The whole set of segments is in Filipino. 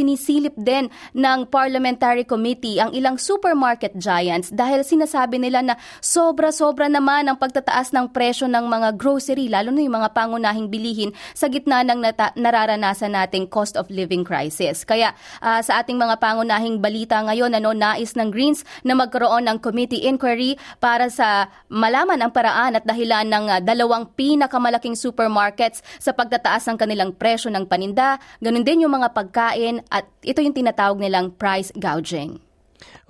Sinisilip din ng Parliamentary Committee ang ilang supermarket giants dahil sinasabi nila na sobra-sobra naman ang pagtataas ng presyo ng mga grocery, lalo na yung mga pangunahing bilihin sa gitna ng nata- nararanasan nating cost of living crisis. Kaya uh, sa ating mga pangunahing balita ngayon, ano, nais ng Greens na magkaroon ng committee inquiry para sa malaman ang paraan at dahilan ng uh, dalawang pinakamalaking supermarkets sa pagtataas ng kanilang presyo ng paninda, ganun din yung mga pagkain at ito yung tinatawag nilang price gouging.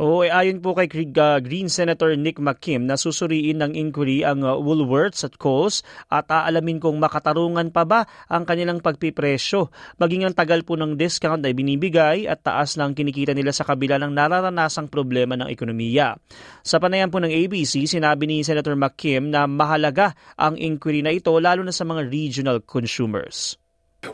Oo, eh, ayon po kay uh, Green Senator Nick McKim na susuriin ng inquiry ang uh, Woolworths at Coles at aalamin kung makatarungan pa ba ang kanilang pagpipresyo. Maging ang tagal po ng discount ay binibigay at taas ng kinikita nila sa kabila ng nararanasang problema ng ekonomiya. Sa panayan po ng ABC, sinabi ni Senator McKim na mahalaga ang inquiry na ito lalo na sa mga regional consumers.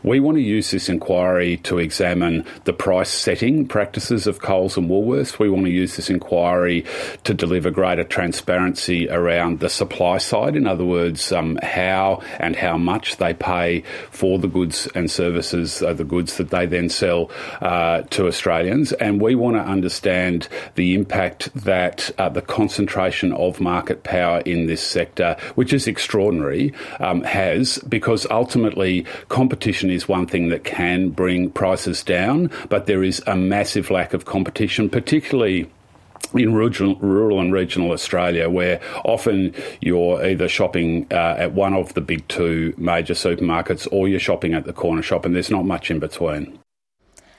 We want to use this inquiry to examine the price setting practices of Coles and Woolworths. We want to use this inquiry to deliver greater transparency around the supply side. In other words, um, how and how much they pay for the goods and services, uh, the goods that they then sell uh, to Australians. And we want to understand the impact that uh, the concentration of market power in this sector, which is extraordinary, um, has because ultimately competition competition is one thing that can bring prices down, but there is a massive lack of competition, particularly in rural, rural and regional Australia, where often you're either shopping uh, at one of the big two major supermarkets or you're shopping at the corner shop, and there's not much in between.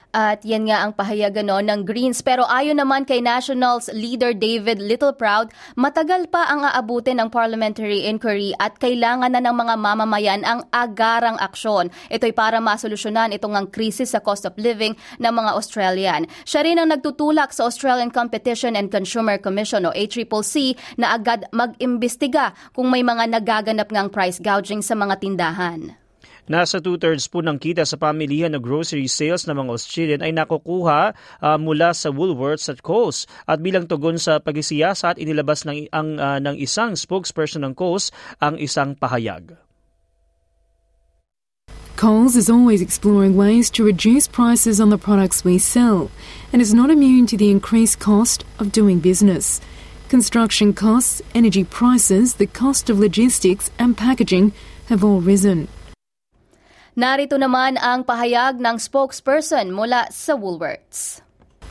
At yan nga ang pahayagan no, ng Greens. Pero ayon naman kay Nationals leader David Littleproud, matagal pa ang aabutin ng parliamentary inquiry at kailangan na ng mga mamamayan ang agarang aksyon. Ito'y para masolusyonan itong ang krisis sa cost of living ng mga Australian. Siya rin ang nagtutulak sa Australian Competition and Consumer Commission o ACCC na agad mag-imbestiga kung may mga nagaganap ngang price gouging sa mga tindahan. Nasa two-thirds po ng kita sa pamilihan ng grocery sales ng mga Australian ay nakukuha uh, mula sa Woolworths at Coles. At bilang tugon sa pagisiyasat, inilabas ng, ang, uh, ng isang spokesperson ng Coles ang isang pahayag. Coles is always exploring ways to reduce prices on the products we sell and is not immune to the increased cost of doing business. Construction costs, energy prices, the cost of logistics and packaging have all risen. Narito naman ang pahayag ng spokesperson mula sa Woolworths.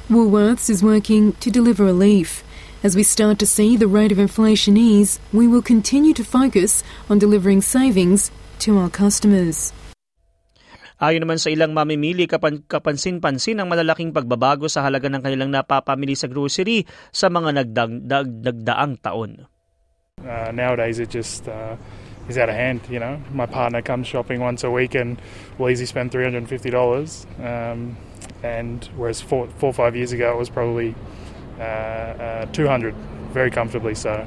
Woolworths is working to deliver relief. As we start to see the rate of inflation ease, we will continue to focus on delivering savings to our customers. Ayon naman sa ilang mamimili, kapan, kapansin-pansin ang malalaking pagbabago sa halaga ng kanilang napapamili sa grocery sa mga nagdaang taon. Uh, nowadays it just uh, is out of hand. You know, my partner comes shopping once a week and will easily spend three hundred and fifty dollars, um, and whereas four, four or five years ago it was probably uh, uh, two hundred, very comfortably. So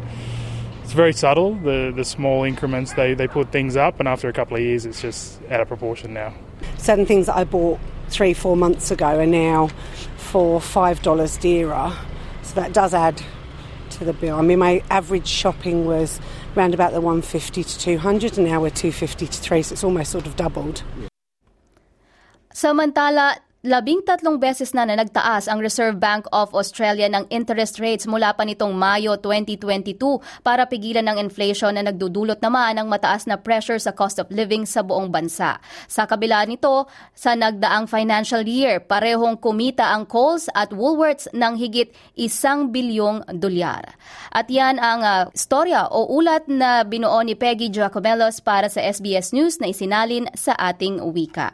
it's very subtle. The the small increments they they put things up, and after a couple of years, it's just out of proportion now. Certain things I bought three four months ago are now for five dollars dearer. So that does add the bill. I mean, my average shopping was around about the 150 to 200, and now we're 250 to 3, so it's almost sort of doubled. Samantala, Labing tatlong beses na na nagtaas ang Reserve Bank of Australia ng interest rates mula pa nitong Mayo 2022 para pigilan ng inflation na nagdudulot naman ng mataas na pressure sa cost of living sa buong bansa. Sa kabila nito, sa nagdaang financial year, parehong kumita ang Coles at Woolworths ng higit isang bilyong dolyar. At yan ang uh, storya o ulat na binuo ni Peggy Giacomelos para sa SBS News na isinalin sa ating wika.